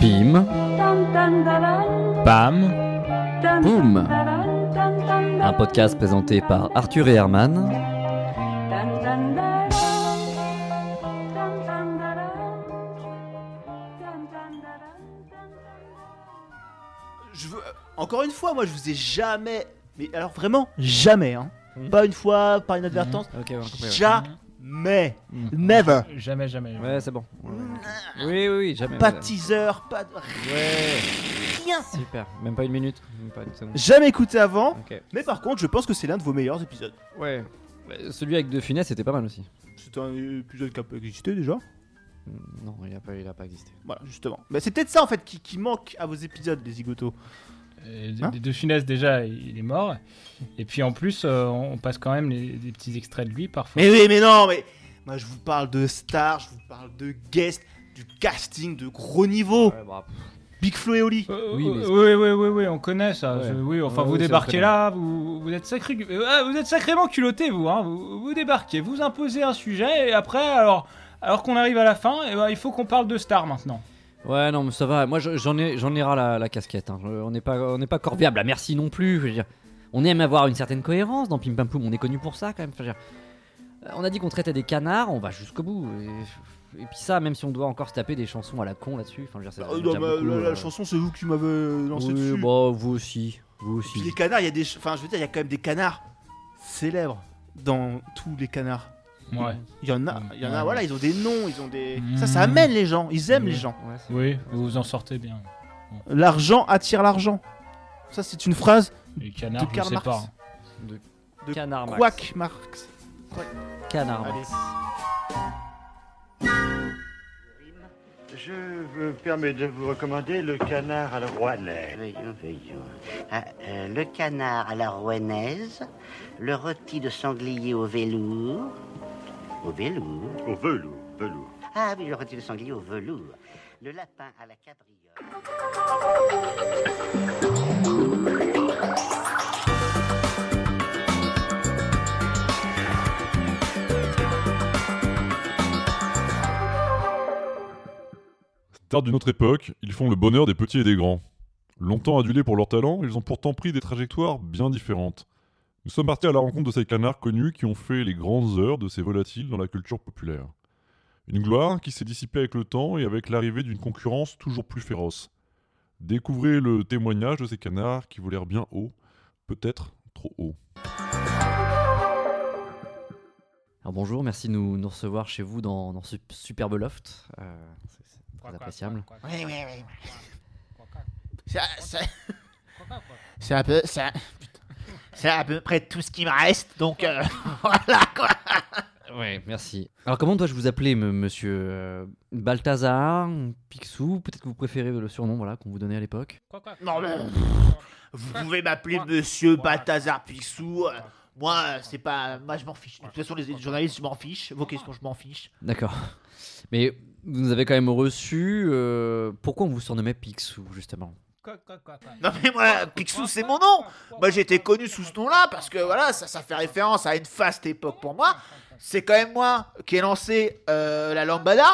Pim, Bam. boum. Un podcast présenté par Arthur et Herman. Je veux... Encore une fois, moi je vous ai jamais. Mais alors vraiment, jamais. Hein. Mhm. Pas une fois, par inadvertance. Ok, on a compris. ouais. Jamais. Mhm. Never. Jamais, jamais. Ouais, c'est bon. Oui, oui, oui, jamais. Pas de ouais. teaser, pas de. Ouais, Rien. super. Même pas une minute. Même pas une seconde. Jamais écouté avant. Ok. Mais par contre, je pense que c'est l'un de vos meilleurs épisodes. Ouais. Ouais, Celui avec De Funès c'était pas mal aussi. C'est un épisode qui a pas existé déjà. Mm, Non, il a pas, il a pas existé. Voilà, justement. Mais c'est peut-être ça en fait qui, qui manque à vos épisodes, les zigotos. Euh, Hein de, de Funès, déjà, il est mort. Et puis en plus, euh, on passe quand même les- des petits extraits de lui parfois. Mais oui, mais non, mais. Moi je vous parle de stars, je vous parle de guests, du casting de gros niveau. Ouais, bah, Big Flo et Oli. Euh, Oui, mais- oui, oui, oui, oui, on connaît ça. Ouais. Je- oui, enfin, Ouais, vous oui, débarquez là, vous, vous êtes sacré, ah, vous êtes sacrément culotté, vous, hein. Vous, vous débarquez, vous imposez un sujet, et après, alors, alors qu'on arrive à la fin, eh ben, il faut qu'on parle de stars maintenant. Ouais, non, mais ça va. Moi, je- j'en ai, j'en ai ras la, la casquette. hein. On n'est pas, on n'est pas corvéable. à Merci non plus. Je veux dire, on aime avoir une certaine cohérence dans Pim Pam Poum. On est connu pour ça quand même. Enfin, je veux dire, euh, on a dit qu'on traitait des canards. On va jusqu'au bout. Et, et puis ça, même si on doit encore se taper des chansons à la con là-dessus. Enfin, je veux dire, c'est Ah, non, beaucoup, la, la euh, chanson, c'est vous qui m'avez lancé oui, dessus. bon, vous aussi, vous Puis aussi. les canards, il y a des. Enfin, je veux dire, il y a quand même des canards célèbres dans tous les canards. Ouais. Il y en a, il y en a, Ouais, voilà, ouais. ils ont des noms, ils ont des. Mm. Ça, ça amène les gens, ils aiment Oui. les gens. Oui, vous vous en sortez bien. L'argent attire l'argent. Ça, c'est une phrase Les canards, je Karl sais Marx. pas. de Canard Max. Quack Marx. Canard Allez. Max. Je me permets de vous recommander le canard à la rouennaise. Voyons, voyons. Ah, euh, le canard à la rouennaise, le rôti de sanglier au velours. Au velours Au velours, velours. Ah oui, le rôti de sanglier au velours. Le lapin à la cabriole. Stars d'une autre époque, ils font le bonheur des petits et des grands. Longtemps adulés pour leur talent, ils ont pourtant pris des trajectoires bien différentes. Nous sommes partis à la rencontre de ces canards connus qui ont fait les grandes heures de ces volatiles dans la culture populaire. Une gloire qui s'est dissipée avec le temps et avec l'arrivée d'une concurrence toujours plus féroce. Découvrez le témoignage de ces canards qui volèrent bien haut, peut-être trop haut. Alors bonjour, merci de nous, nous recevoir chez vous dans, dans ce superbe loft. Euh, c'est- très appréciable. Oui, oui, oui. Ça, ça- C'est un peu. ça- putain. C'est à peu près tout ce qui me reste, donc euh, voilà quoi. Ouais, merci. Alors comment dois-je vous appeler, monsieur euh, Balthazar, Picsou? Peut-être que vous préférez le surnom voilà, qu'on vous donnait à l'époque Non, mais. Vous pouvez m'appeler monsieur Balthazar Picsou. euh, Moi, euh, c'est pas. Moi, je m'en fiche. De toute façon, les journalistes, je m'en fiche. Vos questions, je m'en fiche. D'accord. Mais vous nous avez quand même reçu. euh, pourquoi on vous surnommait Picsou, justement? Non, mais moi, Picsou, c'est mon nom. Moi, été connu sous ce nom-là parce que voilà, ça, ça fait référence à une faste époque pour moi. C'est quand même moi qui ai lancé euh, la lambada.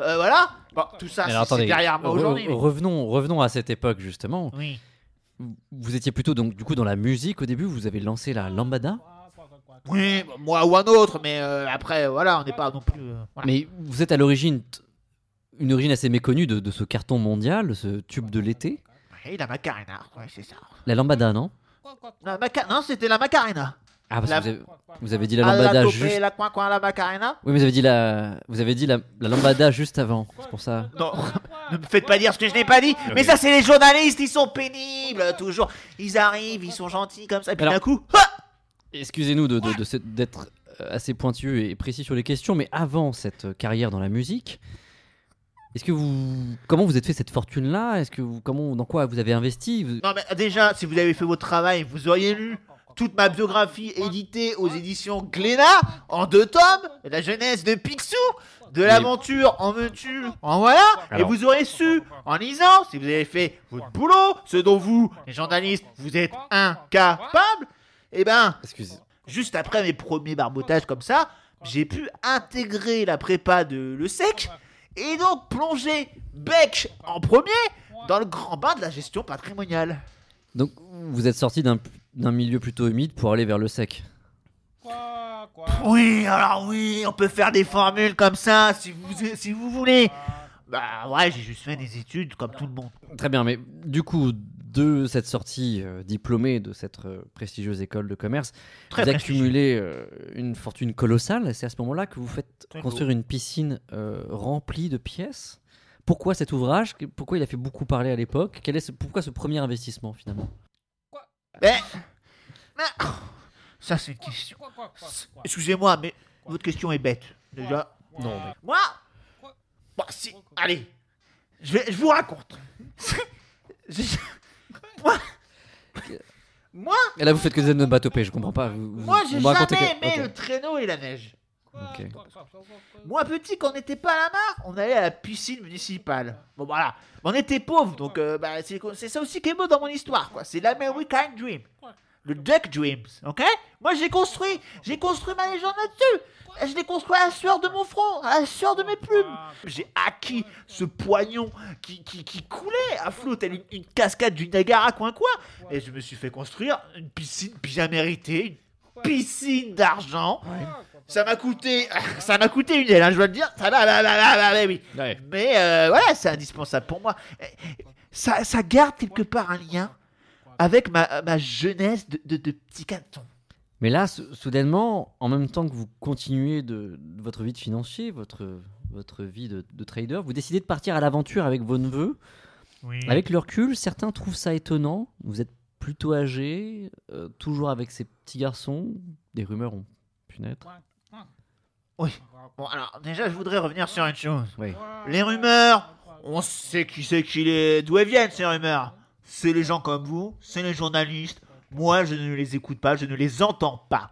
Euh, voilà. Bon, tout ça, c'est derrière moi aujourd'hui. revenons, revenons à cette époque, justement. Oui. Vous- étiez plutôt donc, du coup dans la musique au début, vous avez lancé la lambada? Oui, moi ou un autre, mais euh, après, voilà, on n'est pas non plus. euh, voilà. Mais vous êtes à l'origine une origine assez méconnue de, de ce carton mondial, ce tube de l'été? La Macarena, ouais, c'est ça. La lambada, non? La Maca- Non, c'était la Macarena. Ah, parce La- que vous avez, vous avez dit la lambada juste. la coin coin, la Macarena. Oui, mais vous avez dit la, vous avez dit la, la lambada juste avant. C'est pour ça. Non, ne me faites pas dire ce que je n'ai pas dit. Mais ça, c'est les journalistes, ils sont pénibles, toujours. Ils arrivent, ils sont gentils comme ça, et puis d'un coup, ah Excusez-nous de, de- de cette- d'être euh, assez pointueux et précis sur les questions, mais avant cette carrière dans la musique, est-ce que vous, comment vous êtes fait cette fortune-là? Est-ce que vous, comment, dans quoi vous avez investi? Vous- Non, mais déjà, si vous avez fait votre travail, vous auriez lu toute ma biographie éditée aux éditions Glénat en deux tomes, la jeunesse de Picsou, de l'aventure en veux-tu, en voilà, et vous aurez su, en lisant, si vous avez fait votre boulot, ce dont vous, les journalistes, vous êtes incapables, et ben, Excusez. juste après mes premiers barbotages comme ça, j'ai pu intégrer la prépa de Le Sec et donc plonger bec en premier dans le grand bain de la gestion patrimoniale. Donc vous êtes sorti d'un d'un milieu plutôt humide pour aller vers le sec. Quoi, quoi, Oui, alors oui, on peut faire des formules comme ça si vous, si vous voulez. Bah ouais, j'ai juste fait des études comme tout le monde. Très bien, mais du coup, de cette sortie euh, diplômée de cette euh, prestigieuse école de commerce, Très vous accumulez euh, une fortune colossale. C'est à ce moment-là que vous faites Très construire une piscine euh, remplie de pièces. Pourquoi cet ouvrage? Pourquoi il a fait beaucoup parler à l'époque? Quel est ce, Pourquoi ce premier investissement finalement? Mais, mais- oh, ça c'est une question. quoi, quoi, quoi, quoi? Excusez-moi, mais votre question est bête. Déjà, Non, mais- moi, si, allez, je vais, je vous raconte. Je- moi, moi, Et là, vous faites que des onomatopées, je comprends pas. Vous, vous- moi, j'ai vous me racontez jamais que- aimé ok. le traîneau et la neige. Ok. Moi, petit, quand on n'était pas à la mare, on allait à la piscine municipale. Bon, voilà. Mais on était pauvres, donc euh, bah, c'est c'est ça aussi qui est beau dans mon histoire, quoi. C'est l'American Dream. Le Duck Dreams, ok? Moi, j'ai construit, j'ai construit ma légende là-dessus. Je l'ai construit à la sueur de mon front, à la sueur de mes plumes. J'ai acquis ce poignon qui, qui, qui coulait à flot, telle une, une cascade du Niagara coin-coin. Et je me suis fait construire une piscine bien méritée, une piscine d'argent. Ça m'a coûté, ça m'a coûté une aile, hein, je dois le dire. Ça, là, là, là, là, là, là, oui. Mais euh, voilà, c'est indispensable pour moi. Ça, ça garde quelque part un lien avec ma, ma jeunesse de, de, de petit canton. Mais là, sou- soudainement, en même temps que vous continuez de, de votre vie de financier, votre, votre vie de, de trader, vous décidez de partir à l'aventure avec vos neveux. Avec le recul, certains trouvent ça étonnant. Vous êtes plutôt âgé, euh, toujours avec ces petits garçons. Des rumeurs ont pu naître. Bon, alors déjà, je voudrais revenir sur une chose. Oui. Les rumeurs, on sait qui c'est qui les... d'où elles viennent ces rumeurs. C'est les gens comme vous, c'est les journalistes. Moi, je ne les écoute pas, je ne les entends pas.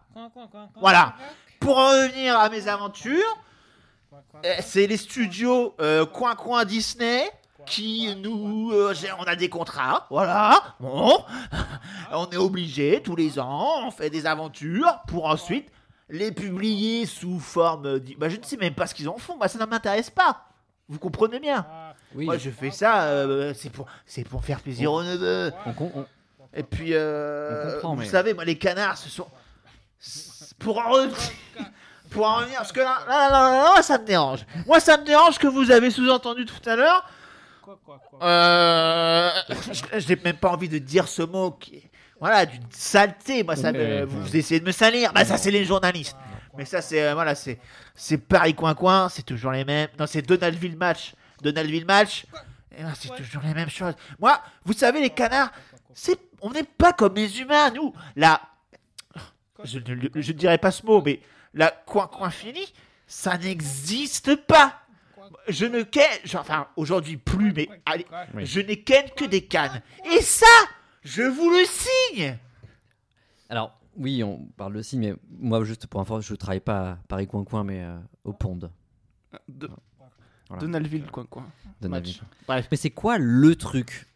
Voilà. Pour en revenir à mes aventures, euh, c'est les studios euh, Coin Coin Disney qui nous... euh, on a des contrats, voilà. Bon. on est obligé, tous les ans, on fait des aventures pour ensuite les publier sous forme... Bah, je ne sais même pas ce qu'ils en font, moi ça ne m'intéresse pas. Vous comprenez bien Oui, Moi je fais ça, euh, c'est pour, c'est pour faire plaisir aux neveux. on, con- on- Et puis, euh, On comprend, vous mais- savez, moi, les canards, ce sont. c'est- Pour en revenir. Pour en revenir. Parce que là, là, là, là, là, moi, ça me dérange. Moi, ça me dérange que vous avez sous-entendu tout à l'heure. Euh, je je n'ai même pas envie de dire ce mot qui est. Voilà, d'une saleté. Moi, ça me- Ouais. vous essayez de me salir. Bah, ça, c'est les journalistes. Mais ça, c'est. euh, voilà, c'est. C'est Paris Coin Coin, c'est toujours les mêmes. Non, c'est Donaldville Match. Donaldville Match. Et ben, c'est toujours les mêmes choses. Moi, vous savez, les canards, c'est, on n'est pas comme les humains, nous. La, je ne je ne dirais pas ce mot, mais la coin coin fini, ça n'existe pas. Je ne ken, enfin aujourd'hui plus, mais allez, Oui. je n'ai ken que des cannes. Et ça, je vous le signe. Alors, oui, on parle de signe, mais moi, juste pour info, je travaille pas à Paris Coin Coin, mais euh, au Pond. De... Voilà. Donaldville, quoi. Navy. Bref. Mais c'est quoi le truc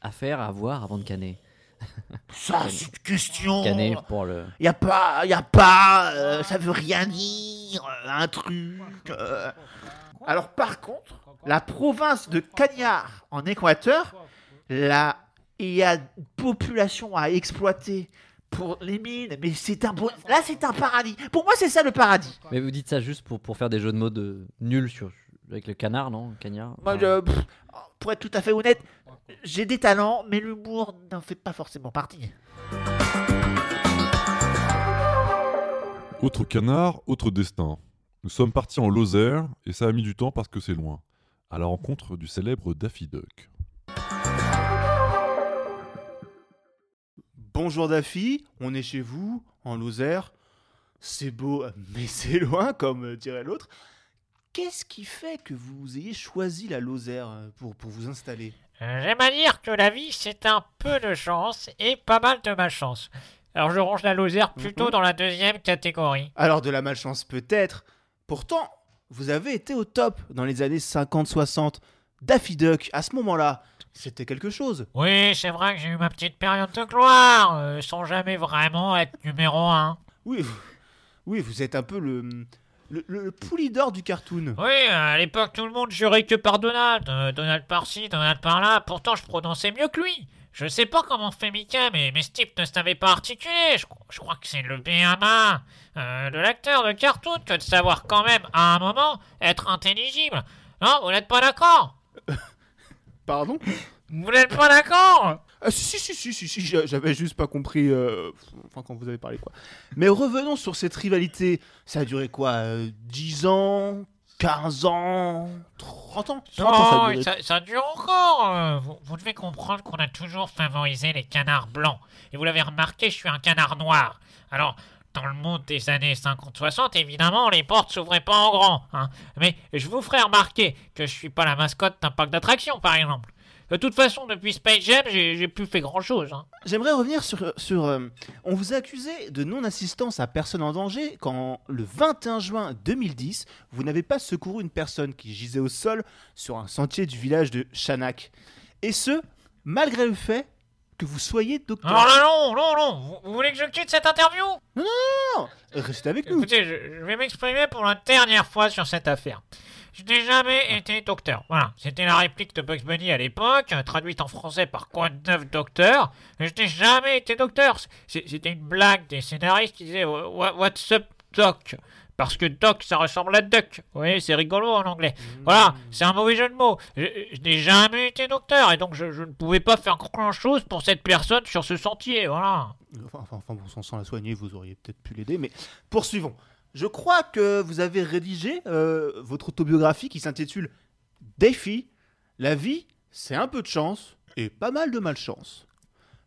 à faire, à voir avant de canner Ça, c'est une question. Canner pour le. Y a pas, y a pas, euh, ça veut rien dire, euh, un truc. euh. Alors par contre, la province de Cagnard en Équateur, là, il y a une population à exploiter pour les mines, mais c'est un bon... là c'est un paradis. Pour moi c'est ça le paradis. Mais vous dites ça juste pour, pour faire des jeux de mots de nuls sur, avec le canard, non Cagnard Moi, Enfin, je- pff, pour être tout à fait honnête, j'ai des talents, mais l'humour n'en fait pas forcément partie. Autre canard, autre destin. Nous sommes partis en Lozère et ça a mis du temps parce que c'est loin. À la rencontre du célèbre Daffy Duck. Bonjour Daffy, on est chez vous, en Lozère. C'est beau, mais c'est loin, comme dirait l'autre. Qu'est-ce qui fait que vous ayez choisi la Lozère euh, pour, pour vous installer? Euh, J'aime à dire que la vie, c'est un peu de chance et pas mal de malchance. Alors je range la Lozère plutôt Mhm. dans la deuxième catégorie. Alors de la malchance peut-être. Pourtant, vous avez été au top dans les années 50-60. Daffy Duck, à ce moment-là, c'était quelque chose. Oui, c'est vrai que j'ai eu ma petite période de gloire, euh, sans jamais vraiment être numéro un. Oui, oui, vous êtes un peu le, le, le, pouli d'or du cartoon. Oui, à l'époque, tout le monde jurait que par Donald. Euh, Donald par-ci, Donald par-là. Pourtant, je prononçais mieux que lui. Je sais pas comment fait Mickey, mais, mais ce type ne savait pas articuler. Je, je crois que c'est le BMA euh, de l'acteur de cartoon que de savoir quand même, à un moment, être intelligible. Non, vous n'êtes pas d'accord? Pardon? Vous n'êtes pas d'accord? Ah, si, si, si, si, si, j'a- j'avais juste pas compris. euh, enfin, quand vous avez parlé, quoi. Mais revenons sur cette rivalité. Ça a duré quoi euh, 10 ans 15 ans 30 ans? 30 ans, ça a Non, duré. ça, ça dure encore. euh, vous, vous devez comprendre qu'on a toujours favorisé les canards blancs. Et vous l'avez remarqué, je suis un canard noir. Alors, dans le monde des années 50-60, évidemment, les portes s'ouvraient pas en grand. hein. Mais je vous ferai remarquer que je suis pas la mascotte d'un parc d'attractions, par exemple. De toute façon, depuis Space Jam, j'ai plus fait grand-chose. hein. J'aimerais revenir sur. sur euh, on vous a accusé de non-assistance à personne en danger quand, le 21 juin 2010, vous n'avez pas secouru une personne qui gisait au sol sur un sentier du village de Chanak. Et ce, malgré le fait que vous soyez docteur. Alors là, non, non, non. Vous, voulez que je quitte cette interview? Restez avec nous. Écoutez, je, je vais m'exprimer pour la dernière fois sur cette affaire. Je n'ai jamais été docteur. Voilà, c'était la réplique de Bugs Bunny à l'époque, traduite en français par quoi de neuf docteur. Je n'ai jamais été docteur. C'était une blague des scénaristes qui disaient What- What's up, doc? Parce que doc, ça ressemble à duck. Vous voyez, c'est rigolo en anglais. Voilà, c'est un mauvais jeu de mots. Je, je n'ai jamais été docteur et donc je, je ne pouvais pas faire grand-chose pour cette personne sur ce sentier. Voilà. Enfin, enfin, enfin, bon, sans la soigner, vous auriez peut-être pu l'aider, mais poursuivons. Je crois que vous avez rédigé euh, votre autobiographie qui s'intitule Défi. La vie, c'est un peu de chance et pas mal de malchance.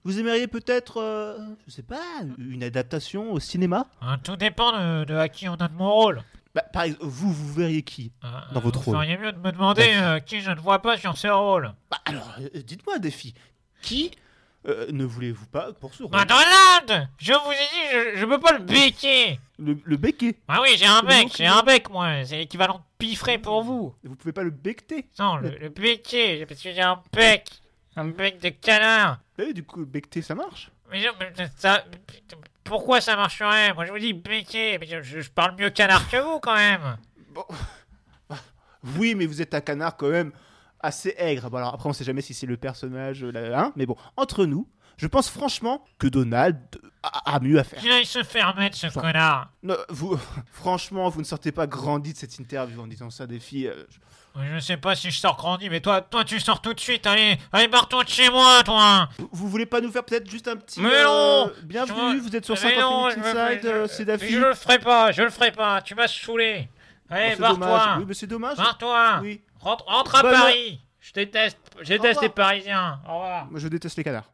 Vous aimeriez peut-être, euh, je sais pas, une adaptation au cinéma? Hein, tout dépend de, de à qui on donne mon rôle. Bah, Par exemple, vous, vous verriez qui Euh, Dans votre vous rôle? feriez mieux de me demander euh, qui je ne vois pas sur ce rôle. Bah, Alors, euh, dites-moi, Défi, qui euh, ne voulez-vous pas pour ce rôle Bah, Donald Je vous ai dit, je, je peux pas le béquer le, le becquer. Ah oui, j'ai un bec, j'ai un bec, moi. C'est l'équivalent de piffré pour vous. Vous pouvez pas le becter Non, le, le béquer, parce que j'ai un bec. Un bec de canard. Eh, Du coup, becter, ça marche Mais, je- mais ça... Pourquoi ça marcherait Moi, je vous dis béquer, mais je, je- je parle mieux canard que vous, quand même. Oui, mais vous êtes un canard quand même assez aigre. Bon, alors après, on sait jamais si c'est le personnage, euh, là, hein, mais bon, entre nous, je pense franchement que Donald a, a mieux à faire. Qu'il aille se faire mettre, ce Ça- connard. Non, vous, franchement, vous ne sortez pas grandi de cette interview en disant ça des filles. euh, je- Je sais pas si je sors grandi, mais toi, toi, tu sors tout de suite. Allez, allez, barre-toi de chez moi, toi. Vous, vous voulez pas nous faire peut-être juste un petit. Mais non euh, Bienvenue, vous êtes sur Mais 50 non, minutes inside, euh, c'est Daffy. Je le ferai pas, je le ferai pas. Tu m'as saoulé. Allez, dommage. barre-toi. Oui, mais c'est dommage. Barre-toi. Oui. Rentre, rentre à Paris. Je déteste, je déteste les Parisiens. Au revoir. Moi, je déteste les canards.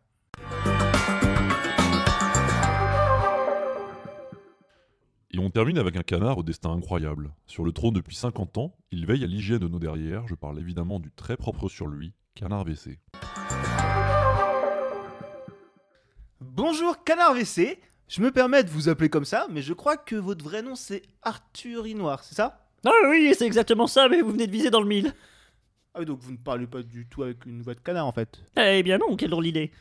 Et on termine avec un canard au destin incroyable. Sur le trône depuis 50 ans, il veille à l'hygiène de nos derrières. Je parle évidemment du très propre sur lui, Canard WC. Bonjour, canard WC. Je me permets de vous appeler comme ça, mais je crois que votre vrai nom c'est Arthur Inoir, c'est ça? Ah oui, c'est exactement ça, mais vous venez de viser dans le mille. Ah oui, donc vous ne parlez pas du tout avec une voix de canard en fait. Eh bien non, quelle drôle d'idée.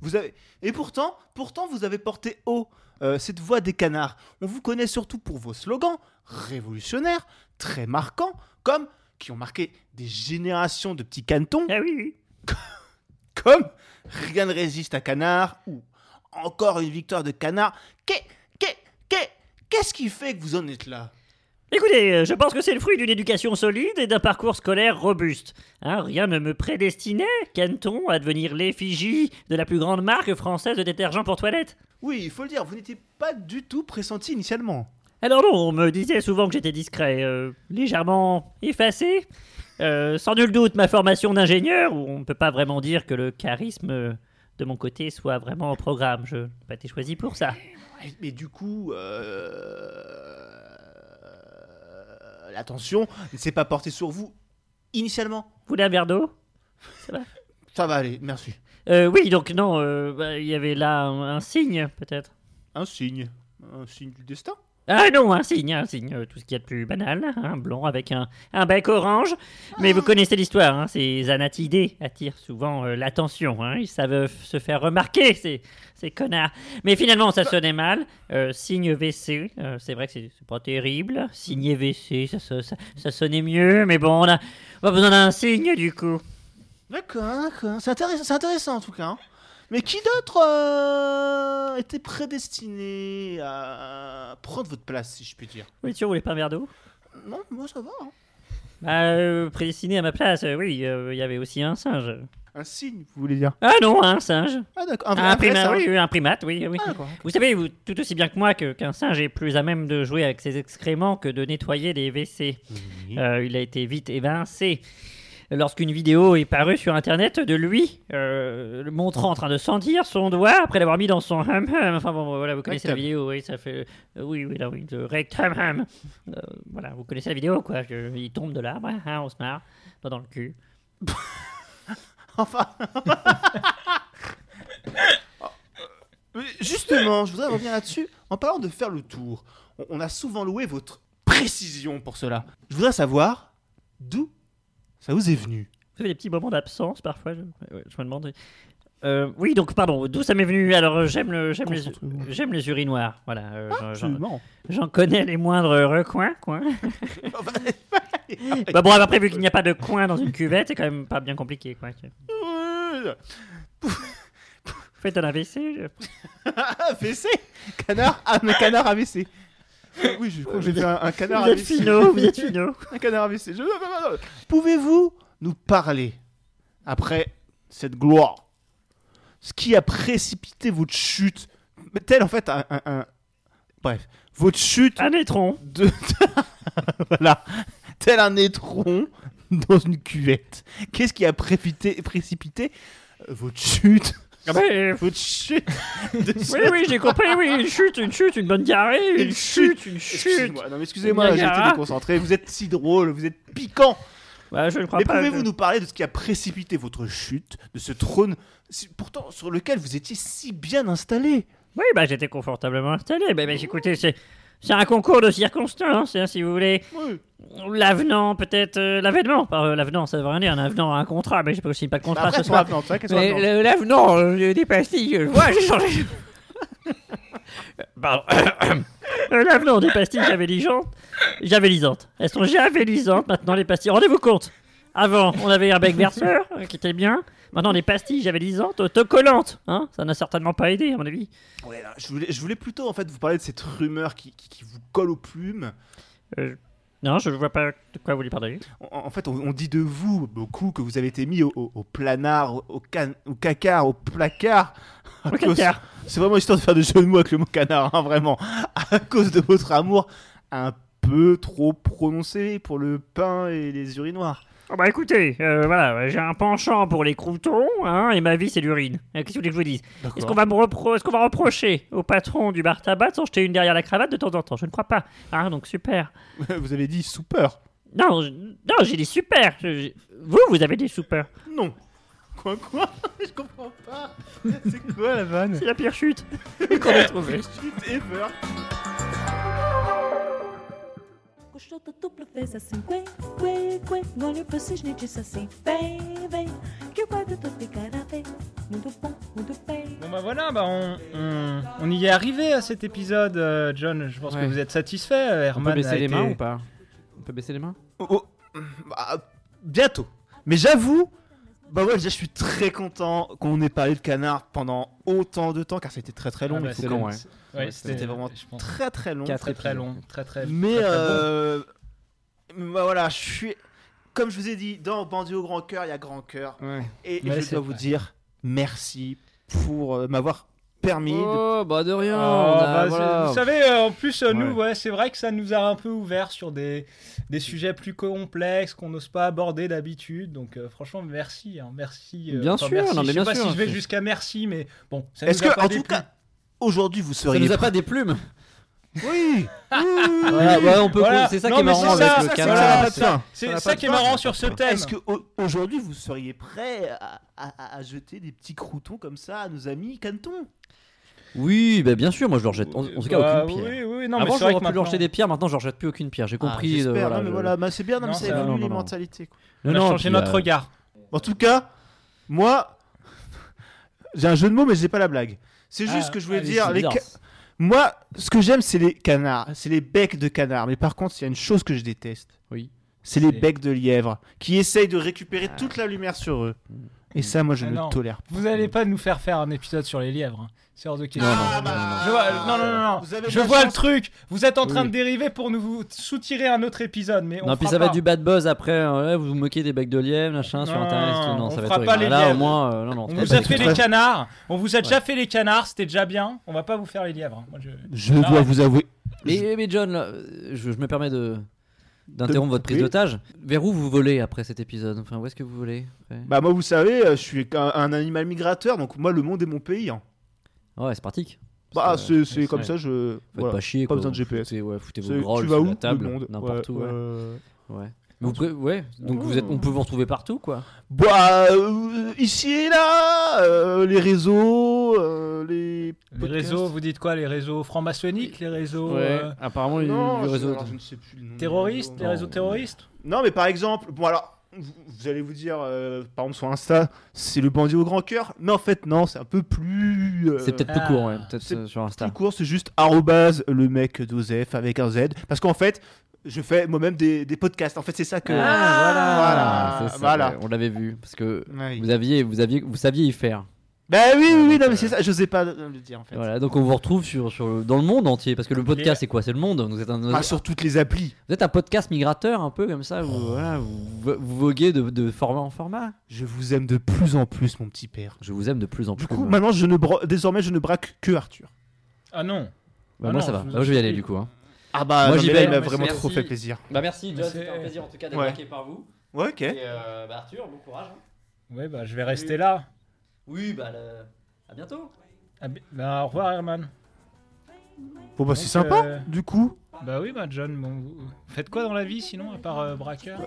Vous avez et pourtant, pourtant vous avez porté haut euh, cette voix des canards. On vous connaît surtout pour vos slogans révolutionnaires, très marquants, comme qui ont marqué des générations de petits canetons, Ah oui, oui. comme rien ne résiste à canard ou encore une victoire de canard. Qu'est- qu'est- qu'est- Qu'est-ce qui fait que vous en êtes là? Écoutez, euh, je pense que c'est le fruit d'une éducation solide et d'un parcours scolaire robuste. Hein, rien ne me prédestinait, Canton, à devenir l'effigie de la plus grande marque française de détergent pour toilette? Oui, il faut le dire, vous n'étiez pas du tout pressenti initialement. Alors non, on me disait souvent que j'étais discret, euh, légèrement effacé. Euh, sans nul doute, ma formation d'ingénieur, où on ne peut pas vraiment dire que le charisme euh, de mon côté soit vraiment au programme. Je n'ai pas été choisi pour ça. Mais, mais du coup, euh... l'attention ne s'est pas portée sur vous initialement. Vous voulez un verre d'eau? Ça va aller, merci. Euh, Oui, donc non, euh, bah, il y avait là un, un signe, peut-être. Un signe. Un signe du destin Ah non, un signe, un signe, euh, tout ce qu'il y a de plus banal, un blond avec un, un bec orange. Mais vous connaissez l'histoire, hein, ces anatidés attirent souvent euh, l'attention, hein, ils savent se faire remarquer, ces, ces connards. Mais finalement, ça sonnait mal. Euh, signe WC, euh, c'est vrai que c'est c'est pas terrible. Signe WC, ça, ça, ça, sonnait mieux, mais bon, on a, on a besoin d'un signe du coup. D'accord, d'accord. C'est intéressant, intéressant en tout cas. hein. Mais qui d'autre euh, était prédestiné à prendre votre place, si je puis dire? Oui, tu voulais pas un verre d'eau? Non, moi ça va. hein. Bah, euh, prédestiné à ma place, euh, oui, euh, il y avait aussi un singe. Un signe, vous voulez dire? Ah non, un singe. Ah d'accord. Un, vrai- primate, singe. oui, oui, un primate, oui, oui. Ah, d'accord. Vous savez, vous, tout aussi bien que moi, que- qu'un singe est plus à même de jouer avec ses excréments que de nettoyer des WC. Euh, il a été vite évincé. Lorsqu'une vidéo est parue sur internet de lui, euh, le montrant en train de sentir son doigt après l'avoir mis dans son hum hum. Enfin bon, voilà, vous connaissez la Rectum. vidéo, oui, ça fait. euh, oui, oui, là, oui, de rectum hum. Euh, voilà, vous connaissez la vidéo, quoi. il tombe de l'arbre, hein, on se marre, doigt dans le cul. Enfin. Mais Justement, je voudrais revenir là-dessus en parlant de faire le tour. On, on a souvent loué votre précision pour cela. Je voudrais savoir d'où ça vous est venu. Vous avez des petits moments d'absence parfois, je, ouais, je me demande. Euh, oui, donc pardon, d'où ça m'est venu? Alors euh, j'aime le, j'aime les, j'aime les urinoirs. Voilà, euh, j'en- j'en, connais les moindres recoins, quoi. bah bon, après vu qu'il n'y a pas de coin dans une cuvette, c'est quand même pas bien compliqué, quoi. Faites un AVC. je- AVC Canard? Ah, mais canard AVC. Oui, je crois que j'ai fait un, un canard Vous êtes AVC. finaux, vous êtes finaux. Un canard AVC. Je- Pouvez-vous nous parler, après cette gloire, ce qui a précipité votre chute Tel en fait un. un- un- Bref, votre chute Un étron. de. voilà. Tel un étron dans une cuvette. Qu'est-ce qui a précipité, précipité euh, votre chute Ah chute oui, oui, j'ai compris, oui, une chute, une chute, une bonne carrée, une, Une chute, une chute. Excusez-moi, non mais excusez-moi, j'ai été déconcentré. Vous êtes si drôle, vous êtes piquant. Bah, je ne crois Mais pouvez-vous que- nous parler de ce qui a précipité votre chute, de ce trône, pourtant sur lequel vous étiez si bien installé? Oui, bah j'étais confortablement installé. Bah, bah, écoutez, c'est c'est un concours de circonstances, hein, si vous voulez. Oui. L'avenant, peut-être. euh, L'avènement. Par euh, l'avenant, ça veut rien dire. Un avenant à un contrat. Mais j'ai pas aussi pas de contrat Après, ce c'est soir. avenant, tu vois, qu'est-ce que Mais c'est avenant le- l'avenant, euh, des pastilles, je vois, j'ai changé. Pardon. Euh, L'avenant des pastilles javélisantes. Javélisantes. Elles sont javélisantes maintenant, les pastilles. Rendez-vous compte. Avant, on avait un bec verseur, qui était bien. Maintenant, des pastilles javélisantes autocollantes. Hein ça n'a certainement pas aidé, à mon avis. Ouais, je, voulais, je voulais plutôt en fait vous parler de cette rumeur qui, qui- qui vous colle aux plumes. Euh, non, je ne vois pas de quoi vous lui parlez. En, en fait, on, on dit de vous beaucoup que vous avez été mis au, au- au planard, au, can- au cacard, au placard. Au cacard. C'est vraiment histoire de faire des jeux de mots avec le mot canard, hein, vraiment. À cause de votre amour un peu trop prononcé pour le pain et les urinoirs. Oh bah écoutez, euh, voilà, j'ai un penchant pour les croutons, hein, et ma vie c'est l'urine. Euh, Qu'est-ce que vous voulez que je vous dise? Est-ce qu'on va me repro- est-ce qu'on va reprocher au patron du bar tabac de s'en jeter une derrière la cravate de temps en temps? Je ne crois pas. Hein, donc super. Vous avez dit soupeur. Non, je- non, j'ai des super. Je- Vous, vous avez des super. Non. Quoi, quoi? Je comprends pas. C'est quoi la vanne? C'est la pire chute qu'on ait trouvée. Chute ever. O chuta duplo fez assim, quê, quê, quê. No olho pro cisne disse assim, vem, vem, que o quarto tu ficará bem. Muito bom, muito bem. Bon bah voilà, bah on, on, on y est arrivé à cet épisode, euh, John. Je pense Ouais. que vous êtes satisfait. euh, On Herman peut baisser a les été- mains ou pas? On peut baisser les mains? Oh, oh, bah, bientôt. Mais j'avoue, bah ouais, déjà, je suis très content qu'on ait parlé de canard pendant autant de temps, car c'était très très long. Ah bah, quand long, ouais. Ouais, c'était vraiment très très long. Très très long, très très. Mais très, très bon. euh, bah voilà, je suis, comme je vous ai dit, dans Bandit au grand cœur, il y a grand cœur, Ouais. et, et je dois vous dire merci pour euh, m'avoir permis de Oh, bah de rien. Oh, a- bah, voilà. Vous savez, euh, en plus, euh, nous, Ouais. ouais, c'est vrai que ça nous a un peu ouvert sur des, des sujets plus complexes qu'on n'ose pas aborder d'habitude. Donc, euh, franchement, merci. hein, merci. euh, Bien enfin, sûr, merci. non, mais je sais bien pas sûr, si je vais jusqu'à merci, mais bon. ça Est-ce nous a que, pas en tout cas, aujourd'hui, vous Ça seriez nous a pas des plumes. Oui. Voilà, ouais, on peut. Voilà. C'est ça Non, qui est marrant c'est avec ça, le canard. c'est- Ça qui est marrant sur ce thème. Est-ce que au- aujourd'hui vous seriez prêt à, à- à jeter des petits croutons comme ça à nos amis canetons? Oui, bah, bien sûr, moi je leur jette en, en tout cas Bah, aucune pierre. Oui, oui, non, Avant, j'aurais pu leur jeter maintenant- des pierres, maintenant je leur jette plus aucune pierre. J'ai Ah, compris. euh, j'espère. voilà, non, mais je- voilà, bah, c'est bien, non, mais ça c'est- évolue les mentalités. On Non, a non, changé notre euh, regard. En tout cas, moi, j'ai un jeu de mots, mais j'ai pas la blague. C'est juste Ah, que je voulais allez, dire, les moi, ce que j'aime, c'est les canards, c'est les becs de canards. Mais par contre, il y a une chose que je déteste. Oui. C'est les becs de lièvre qui essayent de récupérer toute la lumière sur eux. Et ça, moi, je Ah ne non. le tolère pas. Vous allez pas nous faire faire un épisode sur les lièvres. hein. C'est hors de question. Non, non, Ah, non, bah, non, non. Je vois- non, non, non, non. Je vois le truc. Vous êtes en train Oui. de dériver pour nous vous soutirer un autre épisode, mais on Non, puis ça va pas. être du bad buzz après. euh, ouais, vous vous moquez des becs de lièvre, machin, sur Non, internet. Non, on ça va fera être pas les Là, au lièvres. moins, euh, non, non. On vous a fait les canards. On vous a déjà Ouais. fait les canards. C'était déjà bien. On va pas vous faire les lièvres. hein. Moi, je... Je Ah, dois vous avouer. Mais, mais John, je, je me permets de d'interrompre votre prise d'otage. Vers où vous volez après cet épisode? Enfin, où est-ce que vous volez après? Bah, moi, vous savez, euh, je suis un, un animal migrateur, donc moi, le monde est mon pays. hein. Ouais, c'est pratique. Bah, c'est ouais, comme ouais. ça, je. Voilà. pas chier. Pas quoi. besoin de GPS. Foutez, ouais, foutez vos sur où la table, le monde n'importe Ouais, où. Ouais. euh, Ouais. Mais vous pouvez- ouais. Donc vous êtes, on peut vous retrouver partout, quoi. Bah, euh, ici et là, euh, les réseaux, euh, les. Les réseaux, vous dites quoi Les réseaux francs-maçonniques Les réseaux euh, Apparemment, il y a Non, du je- réseau. alors, je ne sais plus le nom des terroristes Les réseaux. réseaux terroristes Non, mais par exemple, bon alors, vous, vous allez vous dire, euh, par exemple sur Insta, c'est le bandit au grand cœur, mais en fait non, c'est un peu plus. euh, C'est peut-être Ah. plus court, ouais. Peut-être C'est sur Insta. plus court, c'est juste arrobase le mec d'Osef avec un Z, parce qu'en fait, je fais moi-même des, des podcasts. En fait, c'est ça que. Ah, Voilà, c'est ça, voilà. ouais, on l'avait vu parce que vous aviez, vous aviez, vous saviez y faire. Bah oui, oui, oui, non, mais euh, c'est ça, je sais pas le dire en fait. Voilà, donc on vous retrouve sur, sur le- dans le monde entier parce que le podcast c'est quoi? C'est le monde. Vous êtes un, Ah, sur toutes les applis. vous êtes un podcast migrateur un peu comme ça. Vous, voilà, vous, vous voguez de, de format en format? Je vous aime de plus en plus, mon petit père. Je vous aime de plus en plus. Du coup, maintenant, je ne bra- désormais, je ne braque que Arthur. Ah non. Bah, Ah moi non, ça va. je vous Bah, je vais y aller du coup. hein. Ah bah, Moi, non, j'y mais vais. il m'a Mais vraiment merci. trop fait plaisir. Bah merci John, c'était un plaisir en tout cas d'être Ouais. braqué par vous. Ouais, ok. Et bah, Arthur, bon courage. Ouais, bah je vais rester là. Oui, bah à bientôt. Ah, bi- bah, au revoir, Herman. Bon, bah, c'est sympa, euh, du coup. Bah oui, bah John, bon, vous faites quoi dans la vie sinon, à part euh, braqueur?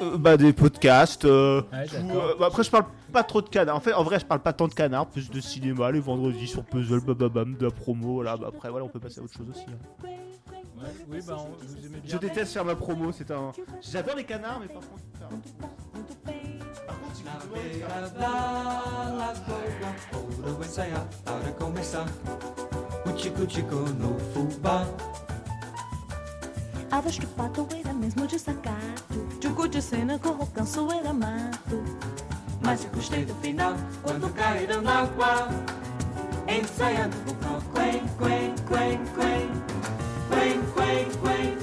Euh, bah, des podcasts. euh, Ouais, tout, d'accord. euh, bah, après, je parle pas trop de canards. En fait, en vrai, je parle pas tant de canards, plus de cinéma les vendredis sur puzzle, bababam, de la promo. Voilà, bah, après, voilà, on peut passer à autre chose aussi. hein. Ouais, oui, bah on- vous aimez bien. Je déteste faire ma promo, c'est un. J'adore les canards, mais par contre. na beira da lagoa. Ouro ensaiar para começar o tico-tico no fubá. A voz do pato era mesmo de sacato. Tico de cena com o canso era mato. Mas eu gostei do final quando caíram na água. Ensaiando o cocô, quen, quen, quen, quen, quen, quen, quen.